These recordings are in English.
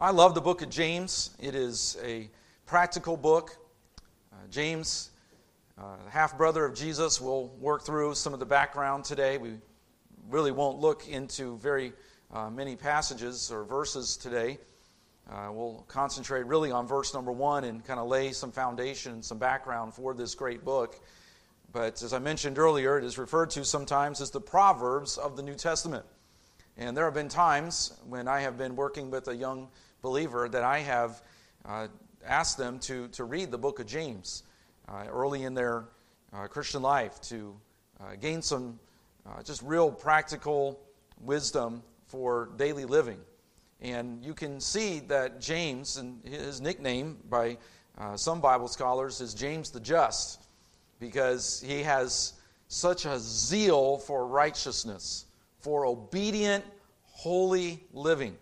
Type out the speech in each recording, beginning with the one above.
I love the book of James. It is a practical book. Uh, James, uh, half brother of Jesus, will work through some of the background today. We really won't look into very uh, many passages or verses today. Uh, we'll concentrate really on verse number one and kind of lay some foundation, some background for this great book. But as I mentioned earlier, it is referred to sometimes as the Proverbs of the New Testament. And there have been times when I have been working with a young believer that I have uh, asked them to, to read the book of James uh, early in their uh, Christian life to uh, gain some uh, just real practical wisdom for daily living. And you can see that James, and his nickname by some Bible scholars is James the Just, because he has such a zeal for righteousness, for obedient, holy living.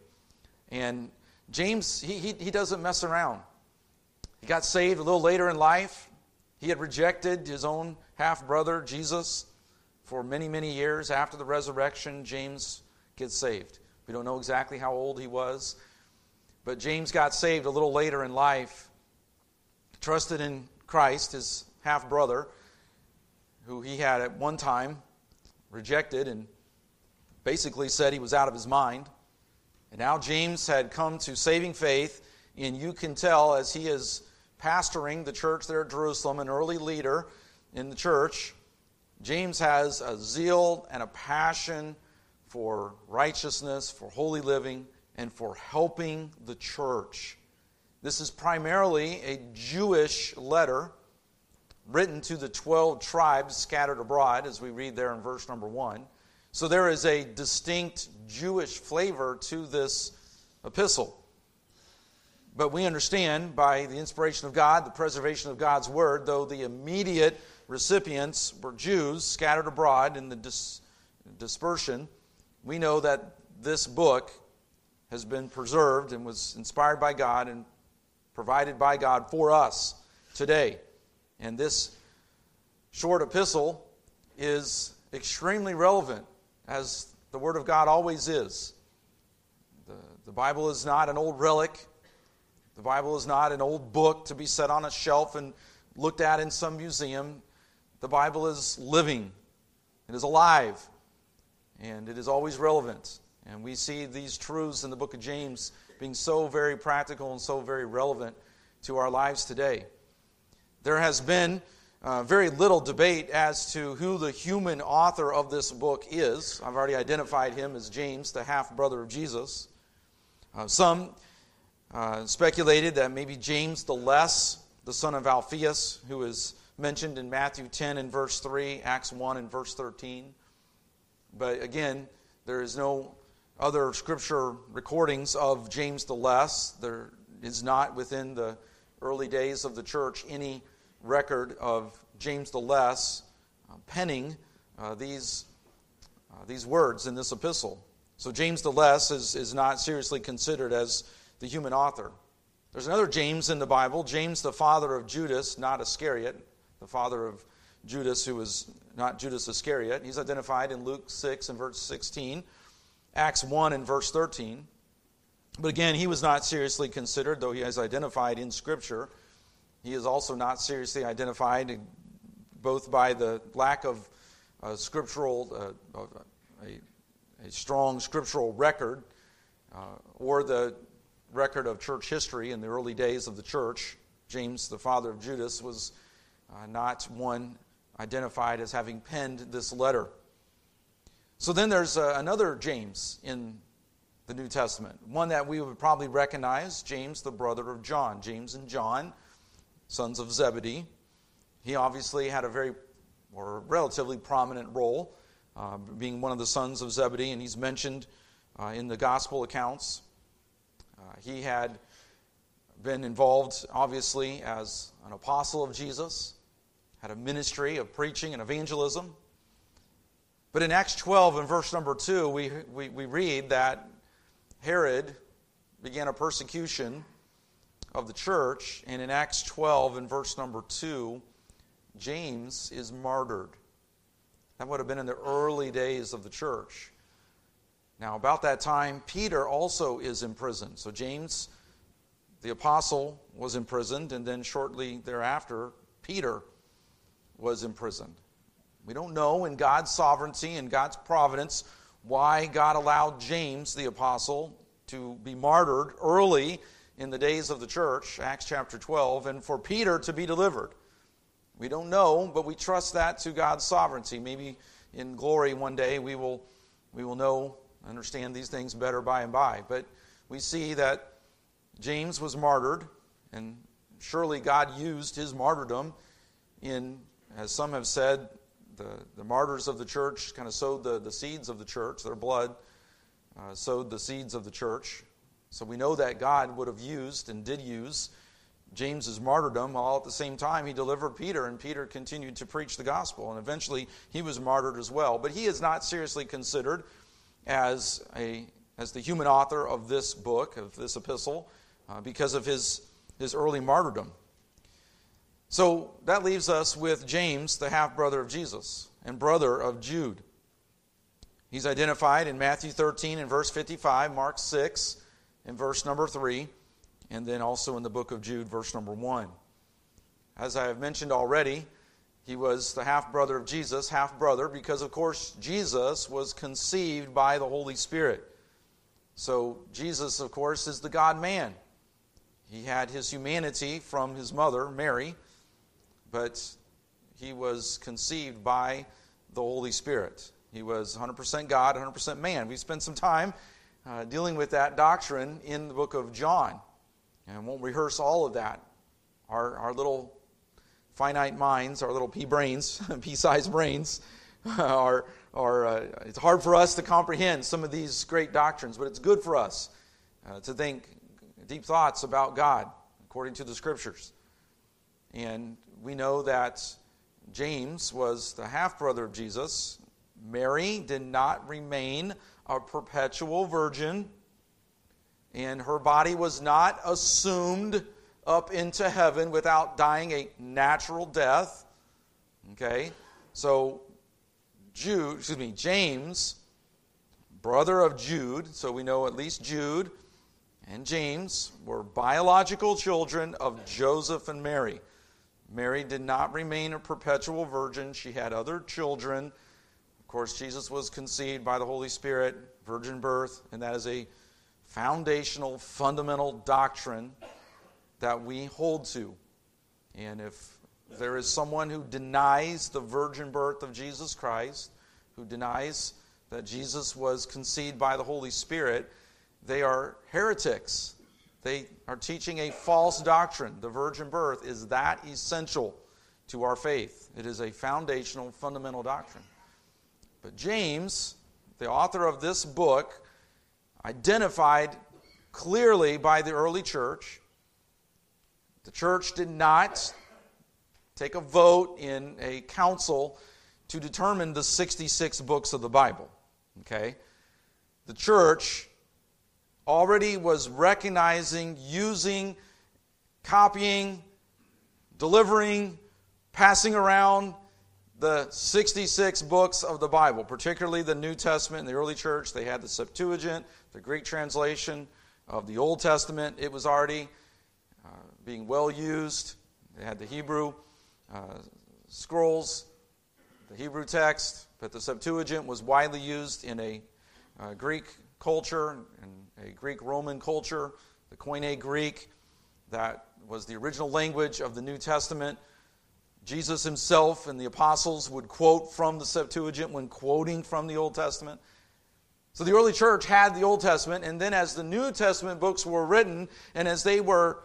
And James, he, he, he doesn't mess around. He got saved a little later in life. He had rejected his own half brother, Jesus, for many, many years. After the resurrection, James gets saved. We don't know exactly how old he was, but James got saved a little later in life, trusted in Christ, his half brother, who he had at one time rejected and basically said he was out of his mind. And now James had come to saving faith, and you can tell as he is pastoring the church there at Jerusalem, an early leader in the church, James has a zeal and a passion for righteousness, for holy living, and for helping the church. This is primarily a Jewish letter written to the 12 tribes scattered abroad, as we read there in verse number 1. So there is a distinct Jewish flavor to this epistle. But we understand by the inspiration of God, the preservation of God's word, though the immediate recipients were Jews scattered abroad in the dis- dispersion, we know that this book has been preserved and was inspired by God and provided by God for us today. And this short epistle is extremely relevant as the Word of God always is. The, the Bible is not an old relic, the Bible is not an old book to be set on a shelf and looked at in some museum. The Bible is living, it is alive, and it is always relevant. And we see these truths in the book of James being so very practical and so very relevant to our lives today. There has been uh, very little debate as to who the human author of this book is. I've already identified him as James, the half brother of Jesus. Uh, some uh, speculated that maybe James the Less, the son of Alphaeus, who is mentioned in Matthew 10 and verse 3, Acts 1 and verse 13. But again, there is no other scripture recordings of James the Less. There is not within the early days of the church any record of James the Less uh, penning uh, these, uh, these words in this epistle. So James the Less is, is not seriously considered as the human author. There's another James in the Bible, James the father of Judas, not Iscariot, the father of Judas who was not Judas Iscariot. He's identified in Luke 6 and verse 16, Acts 1 and verse 13. But again, he was not seriously considered, though he is identified in Scripture he is also not seriously identified, both by the lack of uh, scriptural, uh, a, a, strong scriptural record, uh, or the record of church history in the early days of the church. James, the father of Judas, was uh, not one identified as having penned this letter. So then there's uh, another James in the New Testament, one that we would probably recognize, James, the brother of John. James and John sons of Zebedee. He obviously had a very or relatively prominent role, uh, being one of the sons of Zebedee, and he's mentioned uh, in the gospel accounts. Uh, he had been involved, obviously, as an apostle of Jesus, had a ministry of preaching and evangelism. But in Acts 12, and verse number 2, we, we, we read that Herod began a persecution of the church. And in Acts 12, in verse number 2, James is martyred. That would have been in the early days of the church. Now, about that time, Peter also is imprisoned. So, James, the apostle, was imprisoned, and then shortly thereafter, Peter was imprisoned. We don't know in God's sovereignty and God's providence why God allowed James, the apostle, to be martyred early in the days of the church, Acts chapter 12, and for Peter to be delivered. We don't know, but we trust that to God's sovereignty. Maybe in glory one day we will, we will know, understand these things better by and by. But we see that James was martyred, and surely God used his martyrdom in, as some have said, the, the martyrs of the church kind of sowed the, the seeds of the church, their blood uh, sowed the seeds of the church. So we know that God would have used and did use James's martyrdom, while at the same time he delivered Peter, and Peter continued to preach the gospel. And eventually he was martyred as well. But he is not seriously considered as, a, as the human author of this book, of this epistle, uh, because of his, his early martyrdom. So that leaves us with James, the half brother of Jesus and brother of Jude. He's identified in Matthew 13 and verse 55, Mark 6 and verse number 3, and then also in the book of Jude, verse number 1. As I have mentioned already, he was the half brother of Jesus, half brother, because of course Jesus was conceived by the Holy Spirit. So Jesus, of course, is the God man. He had his humanity from his mother, Mary but he was conceived by the Holy Spirit. He was 100% God, 100% man. We spent some time uh, dealing with that doctrine in the book of John. And won't rehearse all of that. Our, our little finite minds, our little pea brains, pea sized brains, are, are uh, it's hard for us to comprehend some of these great doctrines, but it's good for us uh, to think deep thoughts about God according to the scriptures. And we know that James was the half brother of Jesus. Mary did not remain a perpetual virgin, and her body was not assumed up into heaven without dying a natural death. Okay? So Jude, excuse me, James, brother of Jude, so we know at least Jude and James were biological children of Joseph and Mary. Mary did not remain a perpetual virgin. She had other children. Of course, Jesus was conceived by the Holy Spirit, virgin birth, and that is a foundational, fundamental doctrine that we hold to. And if there is someone who denies the virgin birth of Jesus Christ, who denies that Jesus was conceived by the Holy Spirit, they are heretics. They are teaching a false doctrine. The virgin birth is that essential to our faith. It is a foundational, fundamental doctrine. But James, the author of this book, identified clearly by the early church. The church did not take a vote in a council to determine the 66 books of the Bible. Okay? The church already was recognizing, using, copying, delivering, passing around the 66 books of the Bible, particularly the New Testament in the early church. They had the Septuagint, the Greek translation of the Old Testament. It was already uh, being well used. They had the Hebrew uh, scrolls, the Hebrew text, but the Septuagint was widely used in a uh, Greek culture and a Greek Roman culture, the Koine Greek, that was the original language of the New Testament. Jesus himself and the apostles would quote from the Septuagint when quoting from the Old Testament. So the early church had the Old Testament, and then as the New Testament books were written and as they were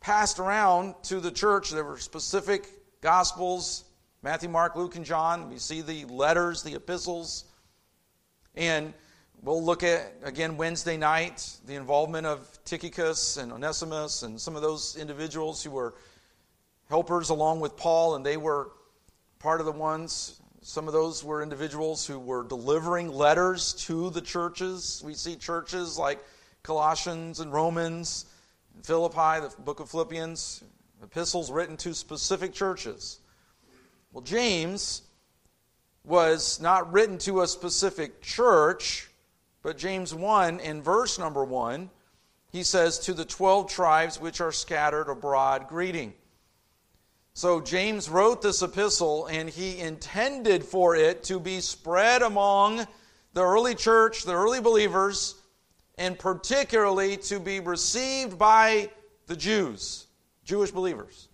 passed around to the church, there were specific gospels Matthew, Mark, Luke, and John. We see the letters, the epistles. And We'll look at, again, Wednesday night, the involvement of Tychicus and Onesimus and some of those individuals who were helpers along with Paul, and they were part of the ones. Some of those were individuals who were delivering letters to the churches. We see churches like Colossians and Romans, and Philippi, the book of Philippians, epistles written to specific churches. Well, James was not written to a specific church But James 1, in verse number 1, he says, To the 12 tribes which are scattered abroad, greeting. So James wrote this epistle, and he intended for it to be spread among the early church, the early believers, and particularly to be received by the Jews, Jewish believers.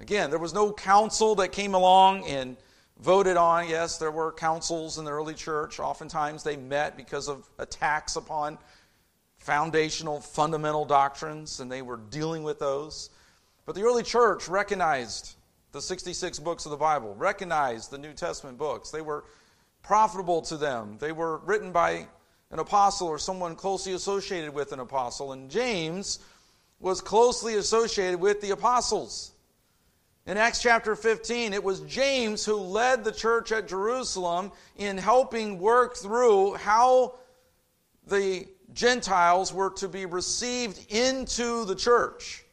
Again, there was no council that came along and voted on. Yes, there were councils in the early church. Oftentimes they met because of attacks upon foundational, fundamental doctrines, and they were dealing with those. But the early church recognized the 66 books of the Bible, recognized the New Testament books. They were profitable to them. They were written by an apostle or someone closely associated with an apostle. And James was closely associated with the apostles. In Acts chapter 15, it was James who led the church at Jerusalem in helping work through how the Gentiles were to be received into the church.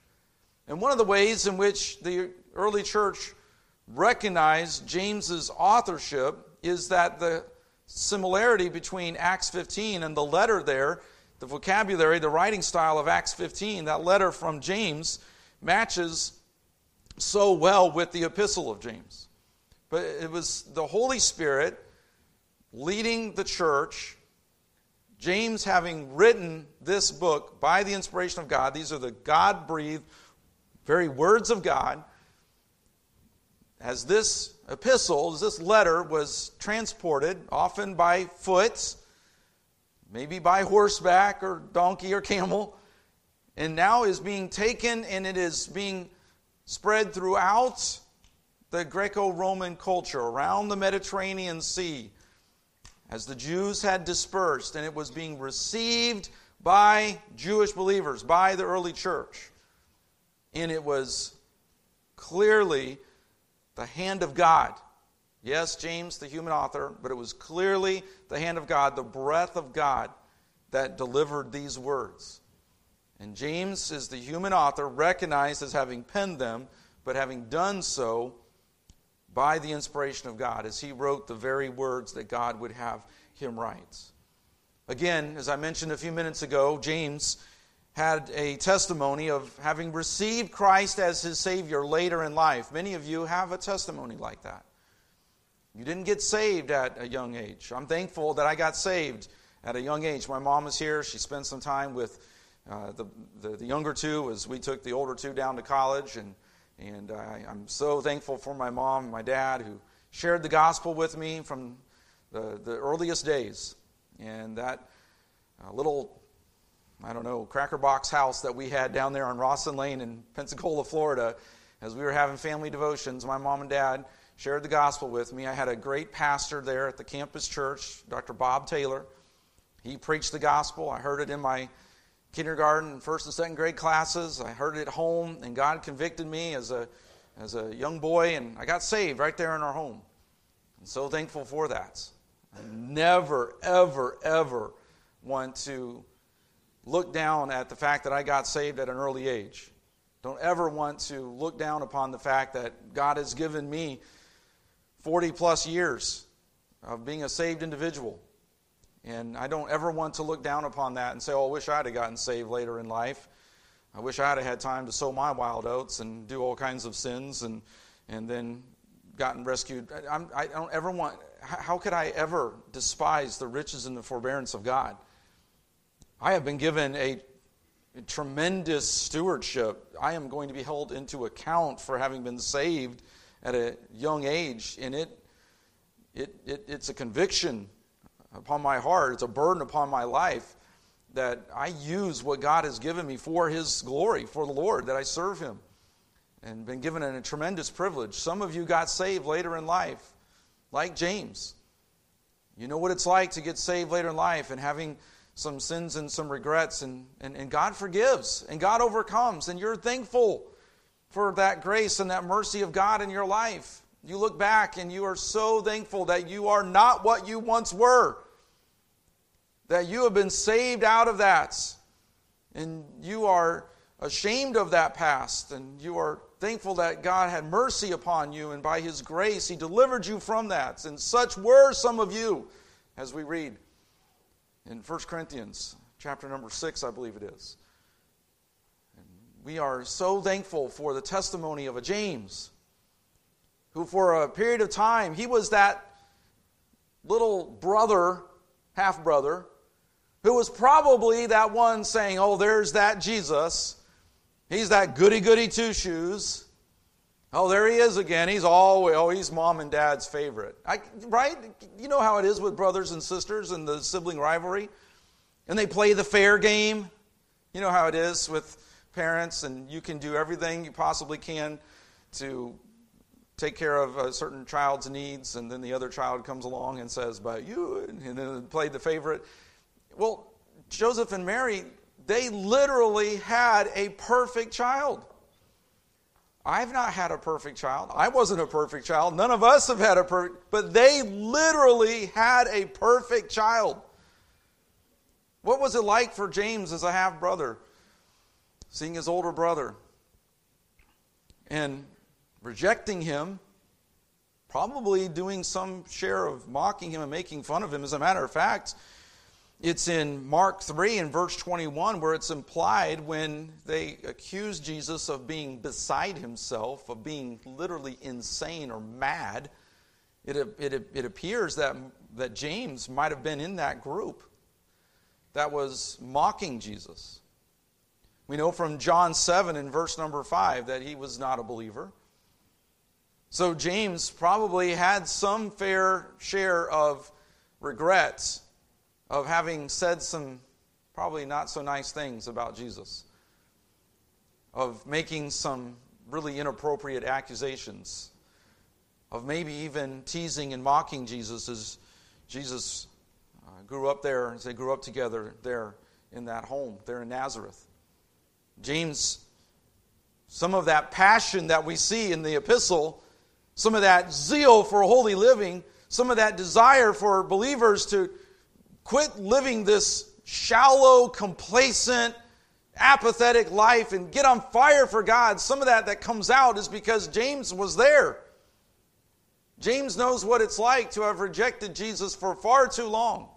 And one of the ways in which the early church recognized James's authorship is that the similarity between Acts 15 and the letter there, the vocabulary, the writing style of Acts 15, that letter from James matches so well with the epistle of James. But it was the Holy Spirit leading the church. James, having written this book by the inspiration of God, these are the God breathed, very words of God. As this epistle, as this letter was transported, often by foot, maybe by horseback or donkey or camel, and now is being taken and it is being spread throughout the Greco Roman culture around the Mediterranean Sea as the Jews had dispersed and it was being received by Jewish believers, by the early church. And it was clearly the hand of God. Yes, James, the human author, but it was clearly the hand of God, the breath of God that delivered these words. And James is the human author, recognized as having penned them, but having done so by the inspiration of God, as he wrote the very words that God would have him write. Again, as I mentioned a few minutes ago, James had a testimony of having received Christ as his Savior later in life. Many of you have a testimony like that. You didn't get saved at a young age. I'm thankful that I got saved at a young age. My mom is here. She spent some time with uh, the, the, the, younger two as we took the older two down to college. And, and I, I'm so thankful for my mom and my dad who shared the gospel with me from the, the earliest days. And that uh, little, I don't know, cracker box house that we had down there on Rawson Lane in Pensacola, Florida, as we were having family devotions, my mom and dad shared the gospel with me. I had a great pastor there at the campus church, Dr. Bob Taylor. He preached the gospel. I heard it in my kindergarten, first and second grade classes. I heard it at home, and God convicted me as a, as a young boy, and I got saved right there in our home. I'm so thankful for that. I never, ever, ever want to look down at the fact that I got saved at an early age. Don't ever want to look down upon the fact that God has given me 40 plus years of being a saved individual. And I don't ever want to look down upon that and say, oh, I wish I'd have gotten saved later in life. I wish I'd have had time to sow my wild oats and do all kinds of sins and, and then gotten rescued. I'm, I do not ever want, how could I ever despise the riches and the forbearance of God? I have been given a, tremendous stewardship. I am going to be held into account for having been saved at a young age, and it, it, it it's a conviction upon my heart, it's a burden upon my life that I use what God has given me for His glory, for the Lord, that I serve Him. And been given a tremendous privilege. Some of you got saved later in life, like James. You know what it's like to get saved later in life and having some sins and some regrets, and, and, and God forgives and God overcomes, and you're thankful for that grace and that mercy of God in your life. You look back and you are so thankful that you are not what you once were, that you have been saved out of that, and you are ashamed of that past, and you are thankful that God had mercy upon you, and by His grace, He delivered you from that. And such were some of you, as we read in 1 Corinthians chapter number 6, I believe it is. And we are so thankful for the testimony of a James, who for a period of time, he was that little brother, half brother, who was probably that one saying, Oh, there's that Jesus. He's that goody goody two shoes. Oh, there he is again. He's always, oh, he's mom and dad's favorite. I, right? You know how it is with brothers and sisters and the sibling rivalry? And they play the fair game. You know how it is with parents, and you can do everything you possibly can to take care of a certain child's needs, and then the other child comes along and says, But you, and then play the favorite. Well, Joseph and Mary, they literally had a perfect child. I've not had a perfect child. I wasn't a perfect child. None of us have had a perfect, but they literally had a perfect child. What was it like for James as a half brother, seeing his older brother and rejecting him, probably doing some share of mocking him and making fun of him? As a matter of fact, it's in Mark 3 and verse 21 where it's implied when they accuse Jesus of being beside himself, of being literally insane or mad. It, it, it appears that, that James might have been in that group that was mocking Jesus. We know from John 7 and verse number 5 that he was not a believer. So James probably had some fair share of regrets of having said some probably not so nice things about Jesus, of making some really inappropriate accusations, of maybe even teasing and mocking Jesus as Jesus uh, grew up there, as they grew up together there in that home, there in Nazareth. James, some of that passion that we see in the epistle, some of that zeal for holy living, some of that desire for believers to Quit living this shallow, complacent, apathetic life and get on fire for God. Some of that that comes out is because James was there. James knows what it's like to have rejected Jesus for far too long.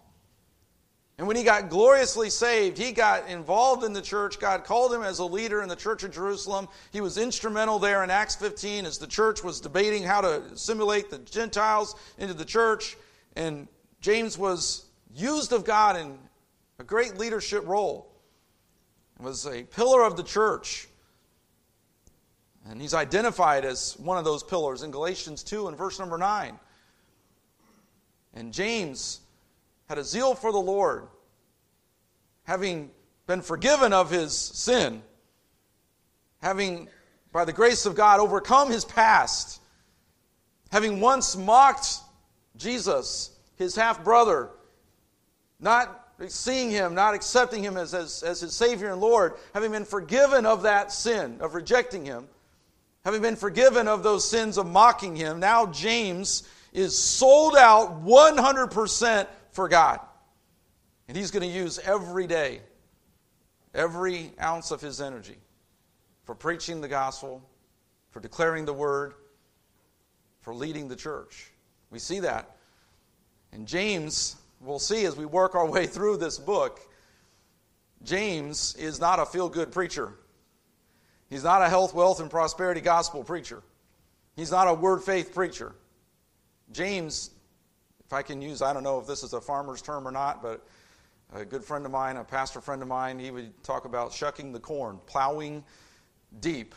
And when he got gloriously saved, he got involved in the church. God called him as a leader in the church of Jerusalem. He was instrumental there in Acts 15 as the church was debating how to assimilate the Gentiles into the church. And James was used of God in a great leadership role, was a pillar of the church. And he's identified as one of those pillars in Galatians 2 and verse number 9. And James had a zeal for the Lord, having been forgiven of his sin, having, by the grace of God, overcome his past, having once mocked Jesus, his half brother, not seeing him, not accepting him as, as, as his Savior and Lord, having been forgiven of that sin, of rejecting him, having been forgiven of those sins of mocking him, now James is sold out 100% for God. And he's going to use every day, every ounce of his energy for preaching the gospel, for declaring the word, for leading the church. We see that. And James we'll see as we work our way through this book, James is not a feel good preacher. He's not a health, wealth, and prosperity gospel preacher. He's not a word faith preacher. James, if I can use, I don't know if this is a farmer's term or not, but a good friend of mine, a pastor friend of mine, he would talk about shucking the corn, plowing deep.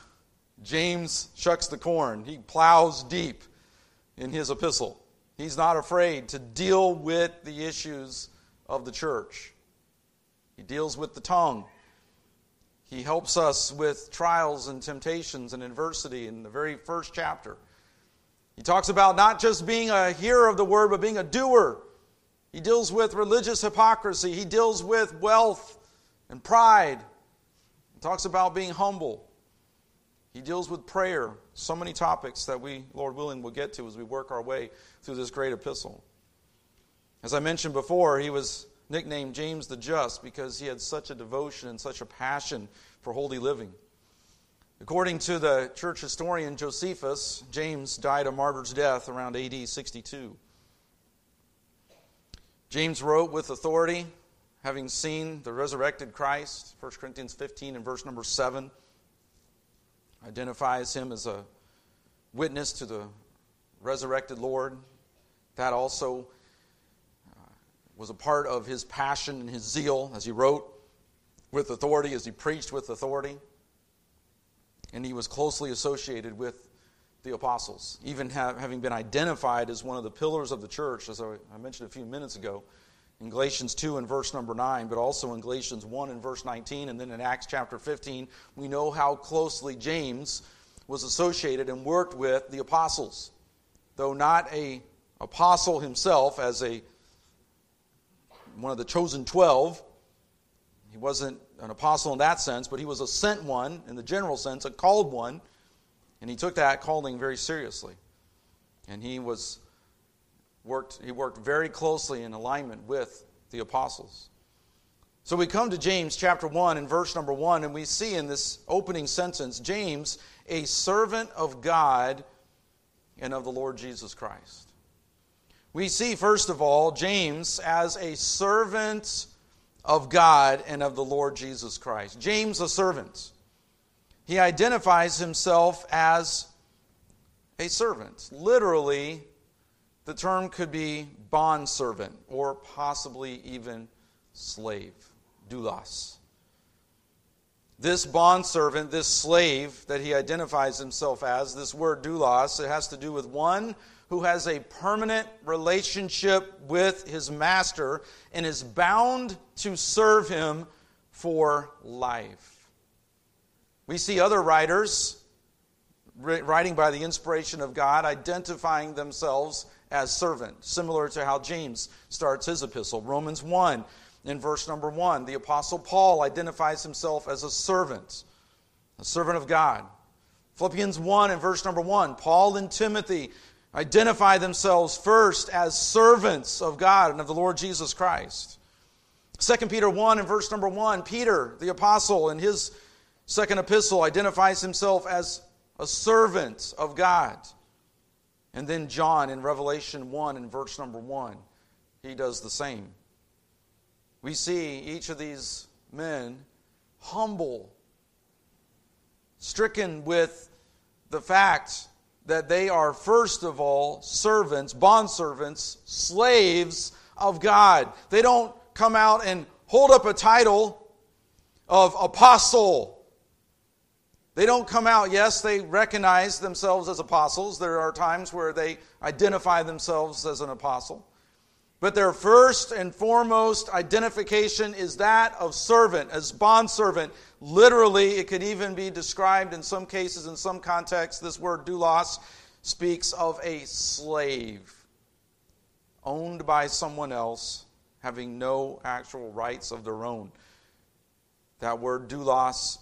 James shucks the corn, he plows deep in his epistle. He's not afraid to deal with the issues of the church. He deals with the tongue. He helps us with trials and temptations and adversity in the very first chapter. He talks about not just being a hearer of the word, but being a doer. He deals with religious hypocrisy. He deals with wealth and pride. He talks about being humble. He deals with prayer, so many topics that we, Lord willing, will get to as we work our way through this great epistle. As I mentioned before, he was nicknamed James the Just because he had such a devotion and such a passion for holy living. According to the church historian Josephus, James died a martyr's death around AD 62. James wrote with authority, having seen the resurrected Christ, 1 Corinthians 15 and verse number 7 identifies him as a witness to the resurrected Lord. That also uh, was a part of his passion and his zeal as he wrote with authority, as he preached with authority. And he was closely associated with the apostles, even having been identified as one of the pillars of the church, as I mentioned a few minutes ago in Galatians 2 and verse number 9, but also in Galatians 1 and verse 19, and then in Acts chapter 15, we know how closely James was associated and worked with the apostles. Though not a apostle himself as a one of the chosen 12, he wasn't an apostle in that sense, but he was a sent one in the general sense, a called one, and he took that calling very seriously. And he was worked, he worked very closely in alignment with the apostles. So we come to James chapter 1 and verse number 1, and we see in this opening sentence James, a servant of God and of the Lord Jesus Christ. We see, first of all, James as a servant of God and of the Lord Jesus Christ. James, a servant. He identifies himself as a servant. Literally, the term could be bondservant or possibly even slave, doulos. This bondservant, this slave that he identifies himself as, this word doulos, it has to do with one who has a permanent relationship with his master and is bound to serve him for life. We see other writers writing by the inspiration of God identifying themselves as servant, similar to how James starts his epistle. Romans 1, in verse number 1, the Apostle Paul identifies himself as a servant, a servant of God. Philippians 1, in verse number 1, Paul and Timothy identify themselves first as servants of God and of the Lord Jesus Christ. 2 Peter 1, in verse number 1, Peter, the apostle, in his second epistle, identifies himself as a servant of God. And then John in Revelation 1 in verse number 1, he does the same. We see each of these men humble, stricken with the fact that they are, first of all, servants, bondservants, slaves of God. They don't come out and hold up a title of apostle they don't come out, yes, they recognize themselves as apostles. There are times where they identify themselves as an apostle. But their first and foremost identification is that of servant, as bondservant. Literally, it could even be described in some cases, in some contexts, this word doulos speaks of a slave owned by someone else, having no actual rights of their own. That word doulos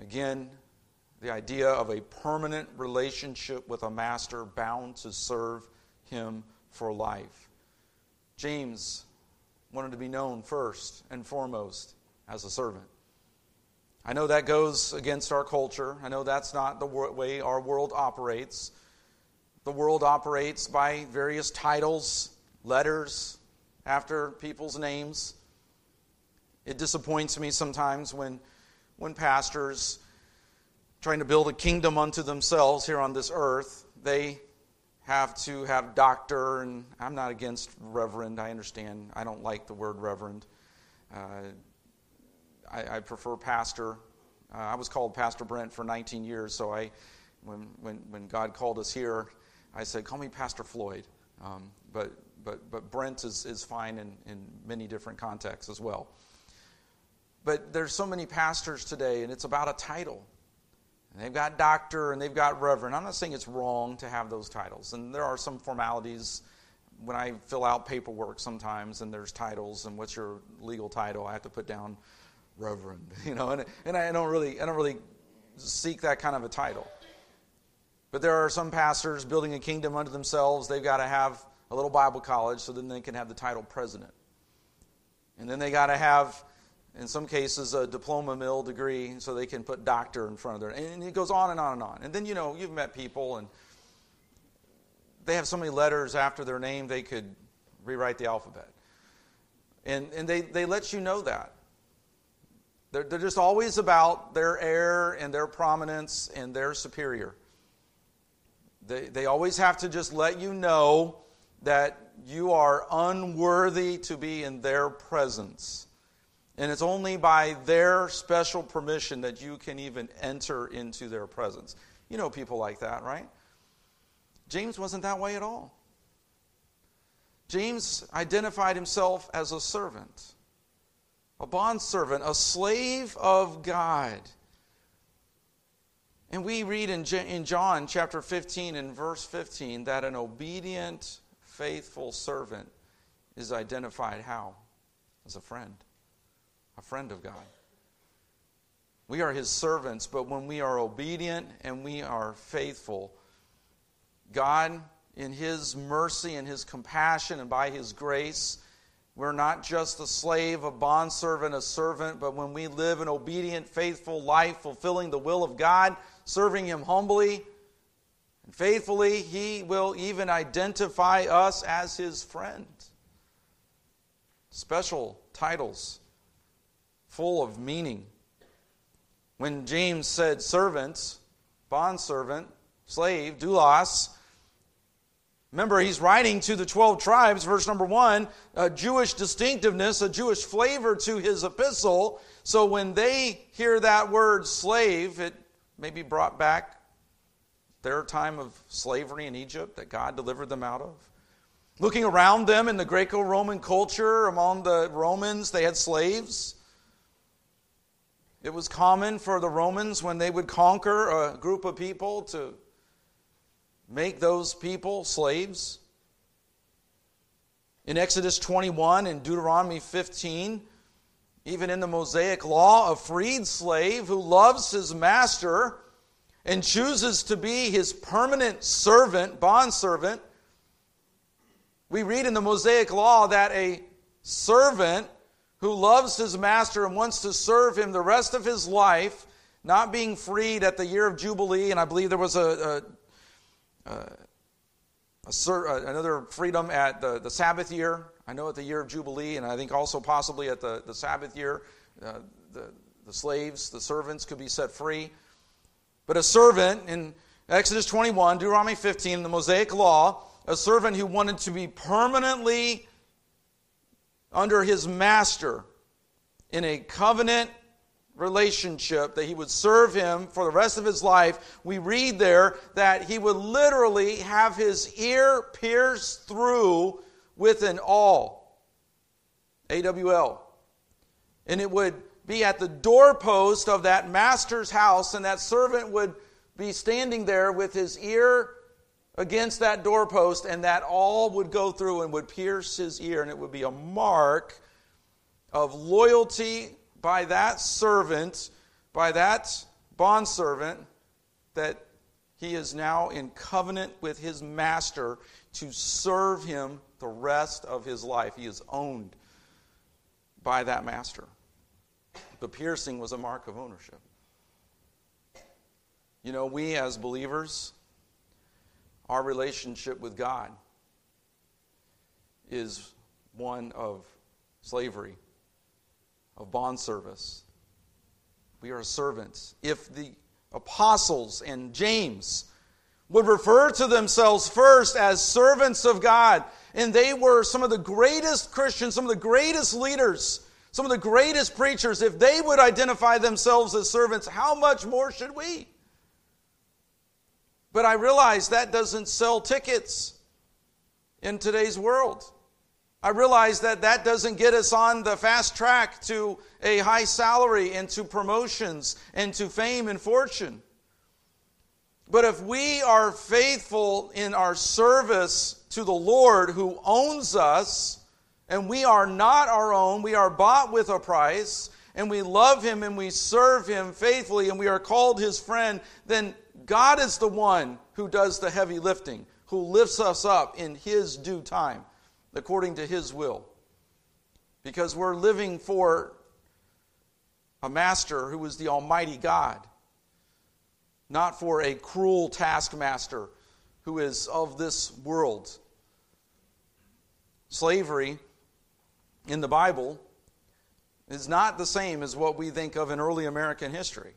Again, the idea of a permanent relationship with a master bound to serve him for life. James wanted to be known first and foremost as a servant. I know that goes against our culture. I know that's not the way our world operates. The world operates by various titles, letters after people's names. It disappoints me sometimes when when pastors trying to build a kingdom unto themselves here on this earth, they have to have doctor, and I'm not against reverend, I understand. I don't like the word reverend. Uh, I, I, prefer pastor. Uh, I was called Pastor Brent for 19 years, so I, when, when, when God called us here, I said, call me Pastor Floyd. Um, but, but, but Brent is, is fine in, in many different contexts as well. But there's so many pastors today, and it's about a title. And they've got doctor and they've got reverend. I'm not saying it's wrong to have those titles. And there are some formalities when I fill out paperwork sometimes, and there's titles, and what's your legal title? I have to put down reverend, you know, and, and I don't really, I don't really seek that kind of a title. But there are some pastors building a kingdom unto themselves. They've got to have a little Bible college so then they can have the title president. And then they got to have in some cases a diploma mill degree so they can put doctor in front of their and it goes on and on and on and then you know you've met people and they have so many letters after their name they could rewrite the alphabet And, and they, they let you know that. They're, they're just always about their air and their prominence and their superior. They, they always have to just let you know that you are unworthy to be in their presence. And it's only by their special permission that you can even enter into their presence. You know people like that, right? James wasn't that way at all. James identified himself as a servant, a bondservant, a slave of God. And we read in, John chapter 15 and verse 15 that an obedient, faithful servant is identified how? As a friend, a friend of God. We are his servants, but when we are obedient and we are faithful, God, in his mercy and his compassion and by his grace, we're not just a slave, a bondservant, a servant, but when we live an obedient, faithful life, fulfilling the will of God, serving him humbly and faithfully, he will even identify us as his friend. Special titles, full of meaning. When James said servant, bondservant, slave, doulos, remember he's writing to the 12 tribes, verse number one, a Jewish distinctiveness, a Jewish flavor to his epistle. So when they hear that word slave, it may be brought back their time of slavery in Egypt that God delivered them out of. Looking around them in the Greco Roman culture, among the Romans, they had slaves. It was common for the Romans when they would conquer a group of people to make those people slaves. In Exodus 21 and Deuteronomy 15, even in the Mosaic law, a freed slave who loves his master and chooses to be his permanent servant, bondservant, we read in the Mosaic law that a servant who loves his master and wants to serve him the rest of his life, not being freed at the year of Jubilee, and I believe there was a, a, a, a another freedom at the, the Sabbath year. I know at the year of Jubilee, and I think also possibly at the, the Sabbath year, uh, the, the slaves, the servants could be set free. But a servant in Exodus 21, Deuteronomy 15, the Mosaic Law, a servant who wanted to be permanently under his master in a covenant relationship that he would serve him for the rest of his life, we read there that he would literally have his ear pierced through with an awl. AWL. And it would be at the doorpost of that master's house, and that servant would be standing there with his ear against that doorpost, and that awl would go through and would pierce his ear, and it would be a mark of loyalty by that servant, by that bondservant, that he is now in covenant with his master to serve him the rest of his life. He is owned by that master. The piercing was a mark of ownership. You know, we as believers, our relationship with God is one of slavery, of bond service. We are servants. If the apostles and James would refer to themselves first as servants of God, and they were some of the greatest Christians, some of the greatest leaders, some of the greatest preachers, if they would identify themselves as servants, how much more should we? But I realize that doesn't sell tickets in today's world. I realize that that doesn't get us on the fast track to a high salary and to promotions and to fame and fortune. But if we are faithful in our service to the Lord who owns us, and we are not our own, we are bought with a price, and we love Him and we serve Him faithfully, and we are called His friend, then God is the one who does the heavy lifting, who lifts us up in His due time, according to His will. Because we're living for a master who is the Almighty God, not for a cruel taskmaster who is of this world. Slavery in the Bible is not the same as what we think of in early American history.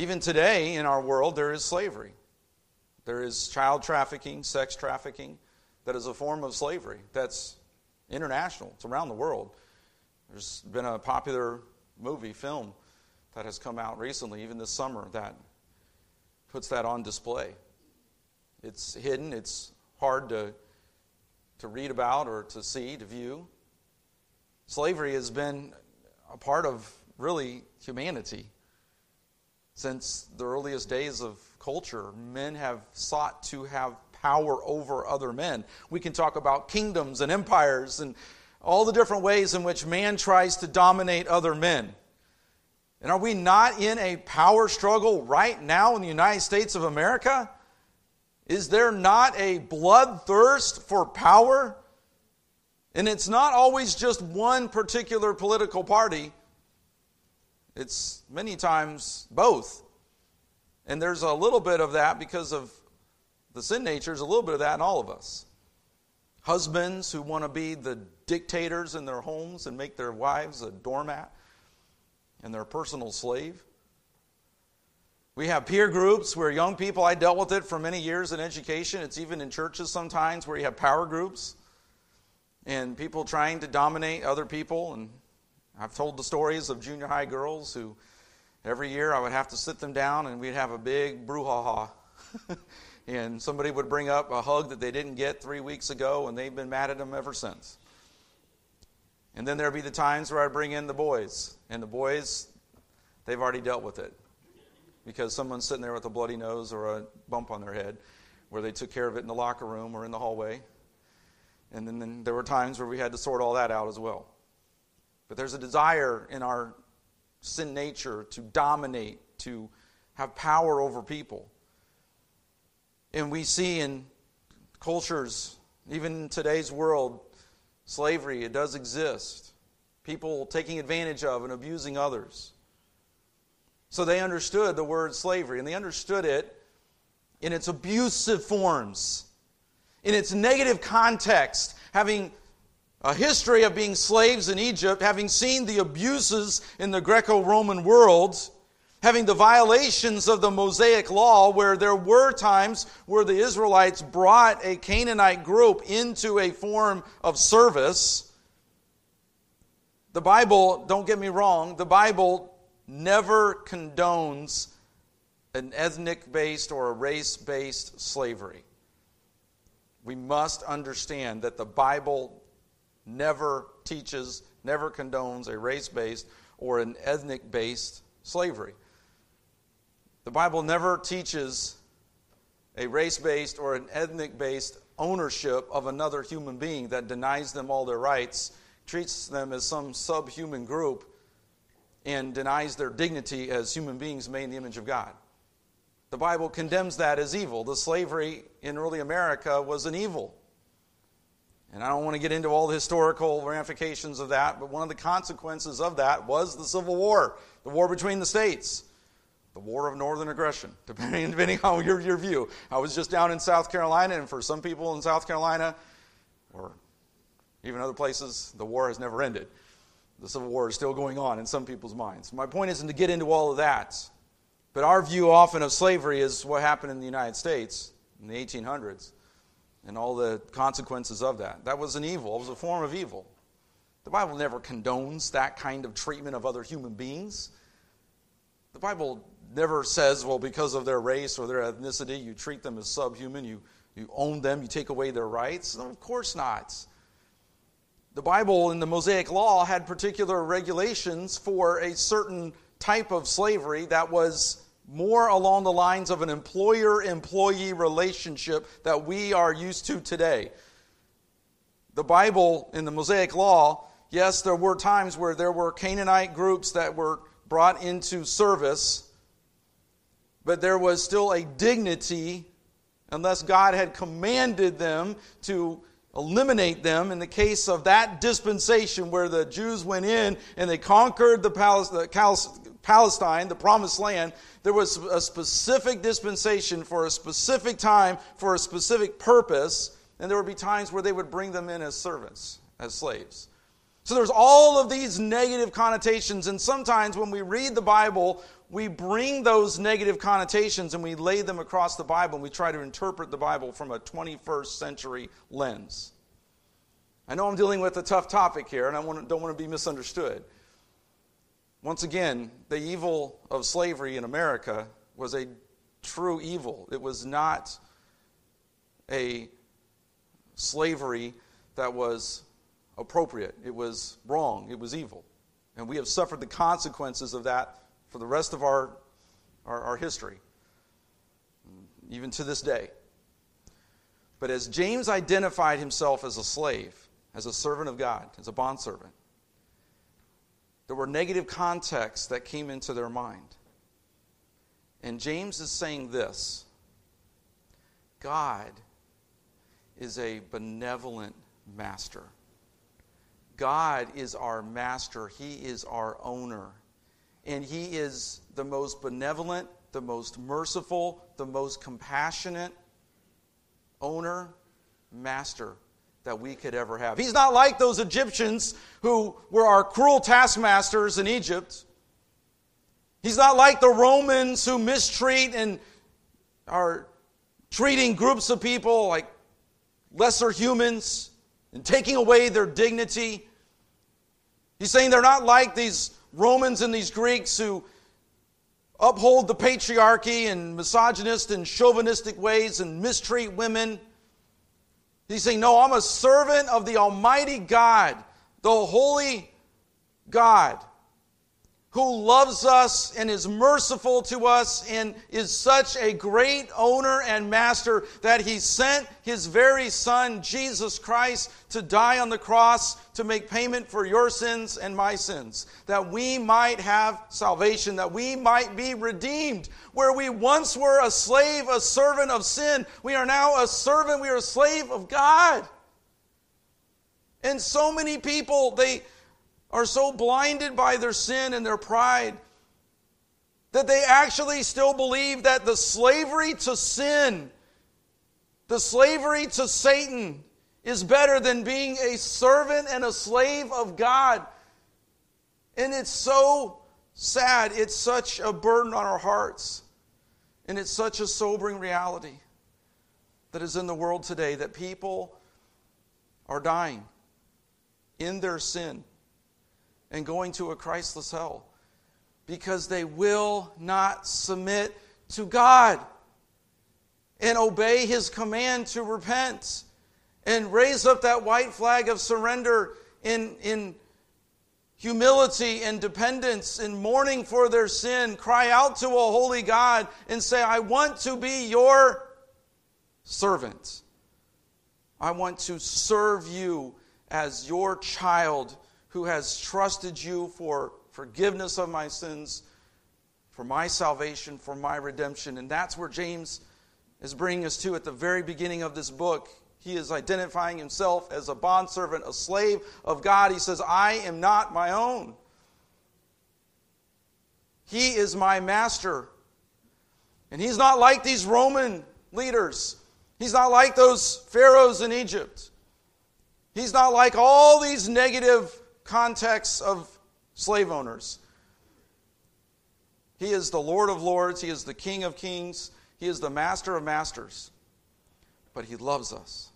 Even today in our world, there is slavery. There is child trafficking, sex trafficking, that is a form of slavery that's international, it's around the world. There's been a popular movie, film, that has come out recently, even this summer, that puts that on display. It's hidden, it's hard to, to read about or to see, to view. Slavery has been a part of really humanity since the earliest days of culture. Men have sought to have power over other men. We can talk about kingdoms and empires and all the different ways in which man tries to dominate other men. And are we not in a power struggle right now in the United States of America? Is there not a bloodthirst for power? And it's not always just one particular political party, it's many times both. And there's a little bit of that because of the sin nature, there's a little bit of that in all of us. Husbands who want to be the dictators in their homes and make their wives a doormat and their personal slave. We have peer groups where young people, I dealt with it for many years in education. It's even in churches sometimes where you have power groups and people trying to dominate other people. And I've told the stories of junior high girls who every year I would have to sit them down and we'd have a big brouhaha. and somebody would bring up a hug that they didn't get three weeks ago and they've been mad at them ever since. And then there'd be the times where I'd bring in the boys, and the boys, they've already dealt with it because someone's sitting there with a bloody nose or a bump on their head where they took care of it in the locker room or in the hallway. And then, then there were times where we had to sort all that out as well. But there's a desire in our sin nature to dominate, to have power over people. And we see in cultures, even in today's world, slavery, it does exist. People taking advantage of and abusing others. So they understood the word slavery, and they understood it in its abusive forms, in its negative context, having a history of being slaves in Egypt, having seen the abuses in the Greco Roman world, having the violations of the Mosaic law, where there were times where the Israelites brought a Canaanite group into a form of service. The Bible, don't get me wrong, the Bible never condones an ethnic based or a race based slavery. We must understand that the Bible never teaches, never condones a race based or an ethnic based slavery. The Bible never teaches a race based or an ethnic based ownership of another human being that denies them all their rights, treats them as some subhuman group, and denies their dignity as human beings made in the image of God. The Bible condemns that as evil. The slavery in early America was an evil. And I don't want to get into all the historical ramifications of that, but one of the consequences of that was the Civil War, the war between the states, the war of northern aggression, depending, depending on your, your view. I was just down in South Carolina, and for some people in South Carolina, or even other places, the war has never ended. The Civil War is still going on in some people's minds. My point isn't to get into all of that, but our view often of slavery is what happened in the United States in the 1800s and all the consequences of that. That was an evil, it was a form of evil. The Bible never condones that kind of treatment of other human beings. The Bible never says, well, because of their race or their ethnicity, you treat them as subhuman, you, you own them, you take away their rights. No, of course not. The Bible in the Mosaic Law had particular regulations for a certain type of slavery that was more along the lines of an employer employee relationship that we are used to today. The Bible in the Mosaic Law, yes, there were times where there were Canaanite groups that were brought into service, but there was still a dignity unless God had commanded them to eliminate them in the case of that dispensation where the Jews went in and they conquered the Palestine, the promised land. There was a specific dispensation for a specific time, for a specific purpose, and there would be times where they would bring them in as servants, as slaves. So there's all of these negative connotations, and sometimes when we read the Bible, we bring those negative connotations and we lay them across the Bible and we try to interpret the Bible from a 21st century lens. I know I'm dealing with a tough topic here, and I don't want to be misunderstood. Once again, the evil of slavery in America was a true evil. It was not a slavery that was appropriate. It was wrong. It was evil. And we have suffered the consequences of that for the rest of our, our, our history, even to this day. But as James identified himself as a slave, as a servant of God, as a bondservant, there were negative contexts that came into their mind. And James is saying this God is a benevolent master. God is our master, He is our owner. And He is the most benevolent, the most merciful, the most compassionate owner, master that we could ever have. He's not like those Egyptians who were our cruel taskmasters in Egypt. He's not like the Romans who mistreat and are treating groups of people like lesser humans and taking away their dignity. He's saying they're not like these Romans and these Greeks who uphold the patriarchy and misogynist and chauvinistic ways and mistreat women. He's saying, No, I'm a servant of the Almighty God, the Holy God who loves us and is merciful to us and is such a great owner and master that he sent his very son, Jesus Christ, to die on the cross to make payment for your sins and my sins, that we might have salvation, that we might be redeemed. Where we once were a slave, a servant of sin, we are now a servant, we are a slave of God. And so many people, they are so blinded by their sin and their pride that they actually still believe that the slavery to sin, the slavery to Satan, is better than being a servant and a slave of God. And it's so sad. It's such a burden on our hearts. And it's such a sobering reality that is in the world today that people are dying in their sin and going to a Christless hell because they will not submit to God and obey His command to repent and raise up that white flag of surrender in, in humility and dependence and mourning for their sin. Cry out to a holy God and say, I want to be your servant. I want to serve you as your child who has trusted you for forgiveness of my sins, for my salvation, for my redemption. And that's where James is bringing us to at the very beginning of this book. He is identifying himself as a bondservant, a slave of God. He says, I am not my own. He is my master. And he's not like these Roman leaders. He's not like those pharaohs in Egypt. He's not like all these negative context of slave owners. He is the Lord of lords, He is the King of kings, He is the master of masters. But He loves us.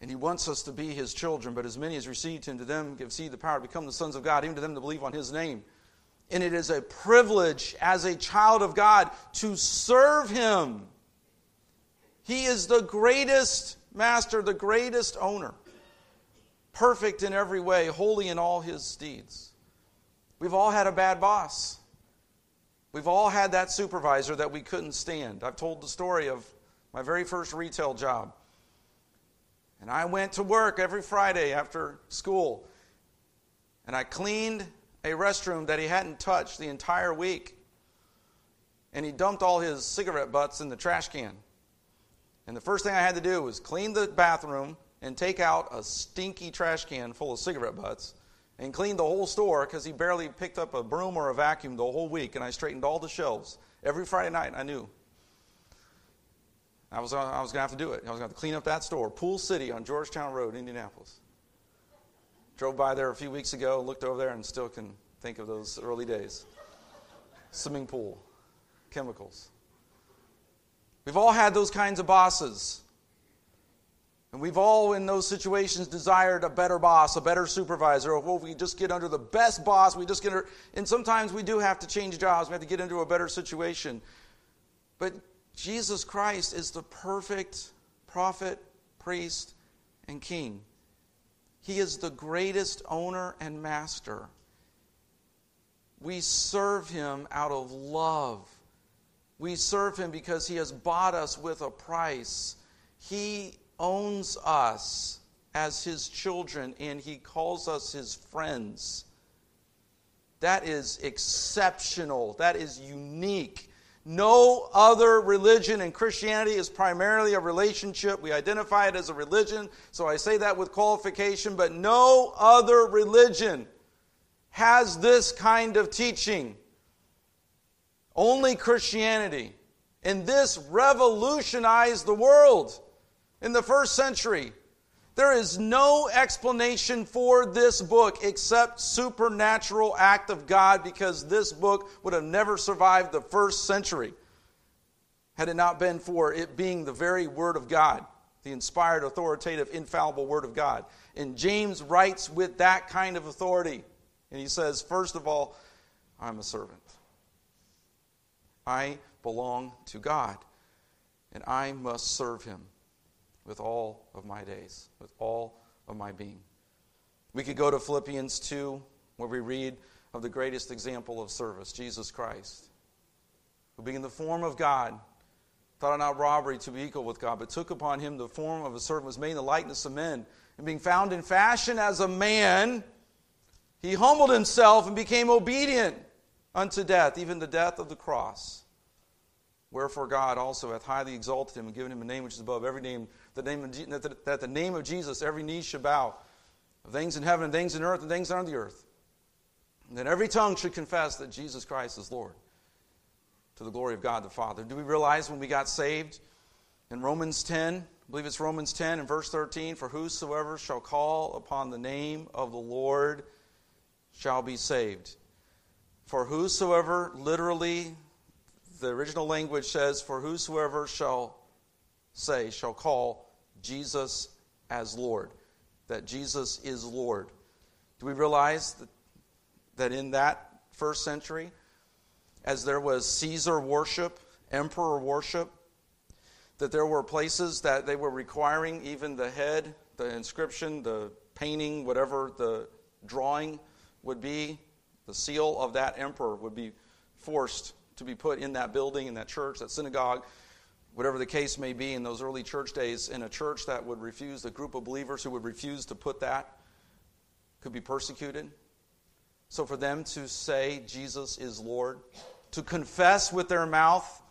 And He wants us to be His children. But as many as received Him, to them give seed the power to become the sons of God, even to them to believe on His name. And it is a privilege as a child of God to serve Him. He is the greatest master, the greatest owner perfect in every way, holy in all his deeds. We've all had a bad boss. We've all had that supervisor that we couldn't stand. I've told the story of my very first retail job. And I went to work every Friday after school. And I cleaned a restroom that he hadn't touched the entire week. And he dumped all his cigarette butts in the trash can. And the first thing I had to do was clean the bathroom, and take out a stinky trash can full of cigarette butts and clean the whole store because he barely picked up a broom or a vacuum the whole week. And I straightened all the shelves every Friday night. I knew. I was, I was going to have to do it. I was going to have to clean up that store, Pool City on Georgetown Road, Indianapolis. Drove by there a few weeks ago, looked over there, and still can think of those early days. Swimming pool, chemicals. We've all had those kinds of bosses. And we've all, in those situations, desired a better boss, a better supervisor. Or well, if we just get under the best boss, we just get under. And sometimes we do have to change jobs. We have to get into a better situation. But Jesus Christ is the perfect prophet, priest, and king. He is the greatest owner and master. We serve him out of love. We serve him because he has bought us with a price. He owns us as his children and he calls us his friends. That is exceptional. That is unique. No other religion, and Christianity is primarily a relationship. We identify it as a religion, so I say that with qualification, but no other religion has this kind of teaching. Only Christianity. And this revolutionized the world in the first century. There is no explanation for this book except supernatural act of God because this book would have never survived the first century had it not been for it being the very word of God, the inspired, authoritative, infallible word of God. And James writes with that kind of authority. And he says, first of all, I'm a servant. I belong to God, and I must serve him with all of my days, with all of my being. We could go to Philippians 2, where we read of the greatest example of service, Jesus Christ, who being in the form of God, thought not robbery to be equal with God, but took upon him the form of a servant, was made in the likeness of men, and being found in fashion as a man, he humbled himself and became obedient unto death, even the death of the cross. Wherefore God also hath highly exalted him and given him a name which is above every name, the name that, that the name of Jesus every knee should bow, of things in heaven and things in earth and things on the earth. And that every tongue should confess that Jesus Christ is Lord, to the glory of God the Father. Do we realize when we got saved in Romans 10, I believe it's Romans 10 and verse 13, for whosoever shall call upon the name of the Lord shall be saved. For whosoever literally the original language says, For whosoever shall say, shall call Jesus as Lord, that Jesus is Lord. Do we realize that, that in that first century, as there was Caesar worship, emperor worship, that there were places that they were requiring even the head, the inscription, the painting, whatever the drawing would be, the seal of that emperor would be forced to be put in that building, in that church, that synagogue, whatever the case may be in those early church days, in a church that would refuse, a group of believers who would refuse to put that could be persecuted. So for them to say Jesus is Lord, to confess with their mouth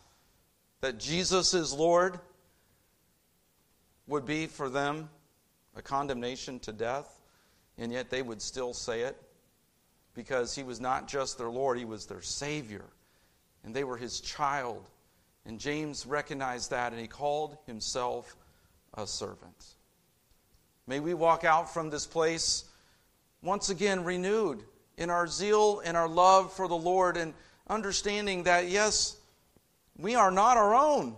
that Jesus is Lord, would be for them a condemnation to death, and yet they would still say it because he was not just their Lord, he was their Savior and they were his child. And James recognized that and he called himself a servant. May we walk out from this place once again renewed in our zeal and our love for the Lord and understanding that, yes, we are not our own.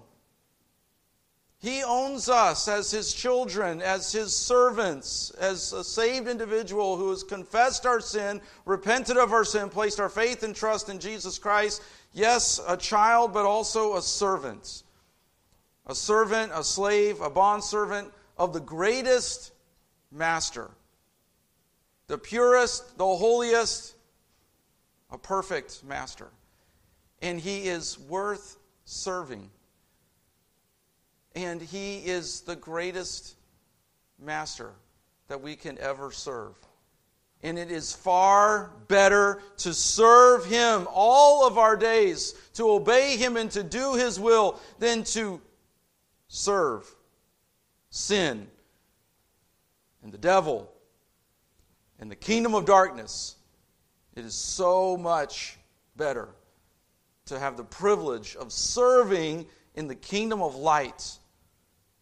He owns us as His children, as His servants, as a saved individual who has confessed our sin, repented of our sin, placed our faith and trust in Jesus Christ. Yes, a child, but also a servant. A servant, a slave, a bondservant of the greatest master, the purest, the holiest, a perfect master. And He is worth serving and He is the greatest master that we can ever serve. And it is far better to serve Him all of our days, to obey Him and to do His will, than to serve sin and the devil and the kingdom of darkness. It is so much better to have the privilege of serving in the kingdom of light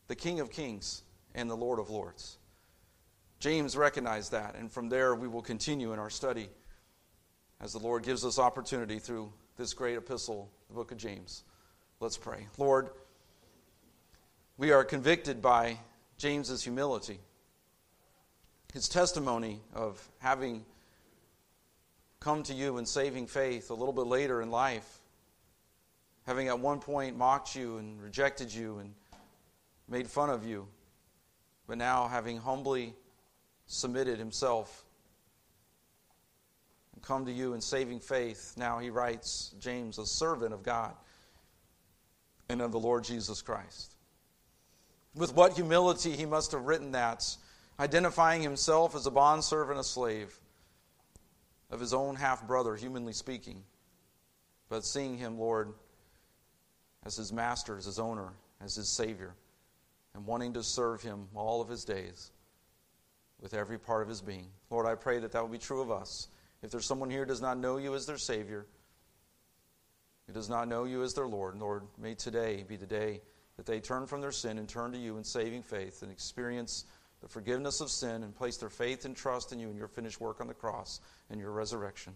the King of Kings and the Lord of Lords. James recognized that, and from there we will continue in our study as the Lord gives us opportunity through this great epistle, the book of James. Let's pray. Lord, we are convicted by James's humility, his testimony of having come to you in saving faith a little bit later in life, having at one point mocked you and rejected you and made fun of you, but now having humbly submitted himself and come to you in saving faith, now he writes, James, a servant of God and of the Lord Jesus Christ. With what humility he must have written that, identifying himself as a bondservant, a slave of his own half brother, humanly speaking, but seeing him, Lord, as his master, as his owner, as his Savior, and wanting to serve him all of his days with every part of his being. Lord, I pray that that will be true of us. If there's someone here who does not know you as their Savior, who does not know you as their Lord, Lord, may today be the day that they turn from their sin and turn to you in saving faith and experience the forgiveness of sin and place their faith and trust in you and your finished work on the cross and your resurrection.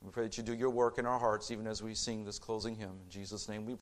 We pray that you do your work in our hearts even as we sing this closing hymn. In Jesus' name we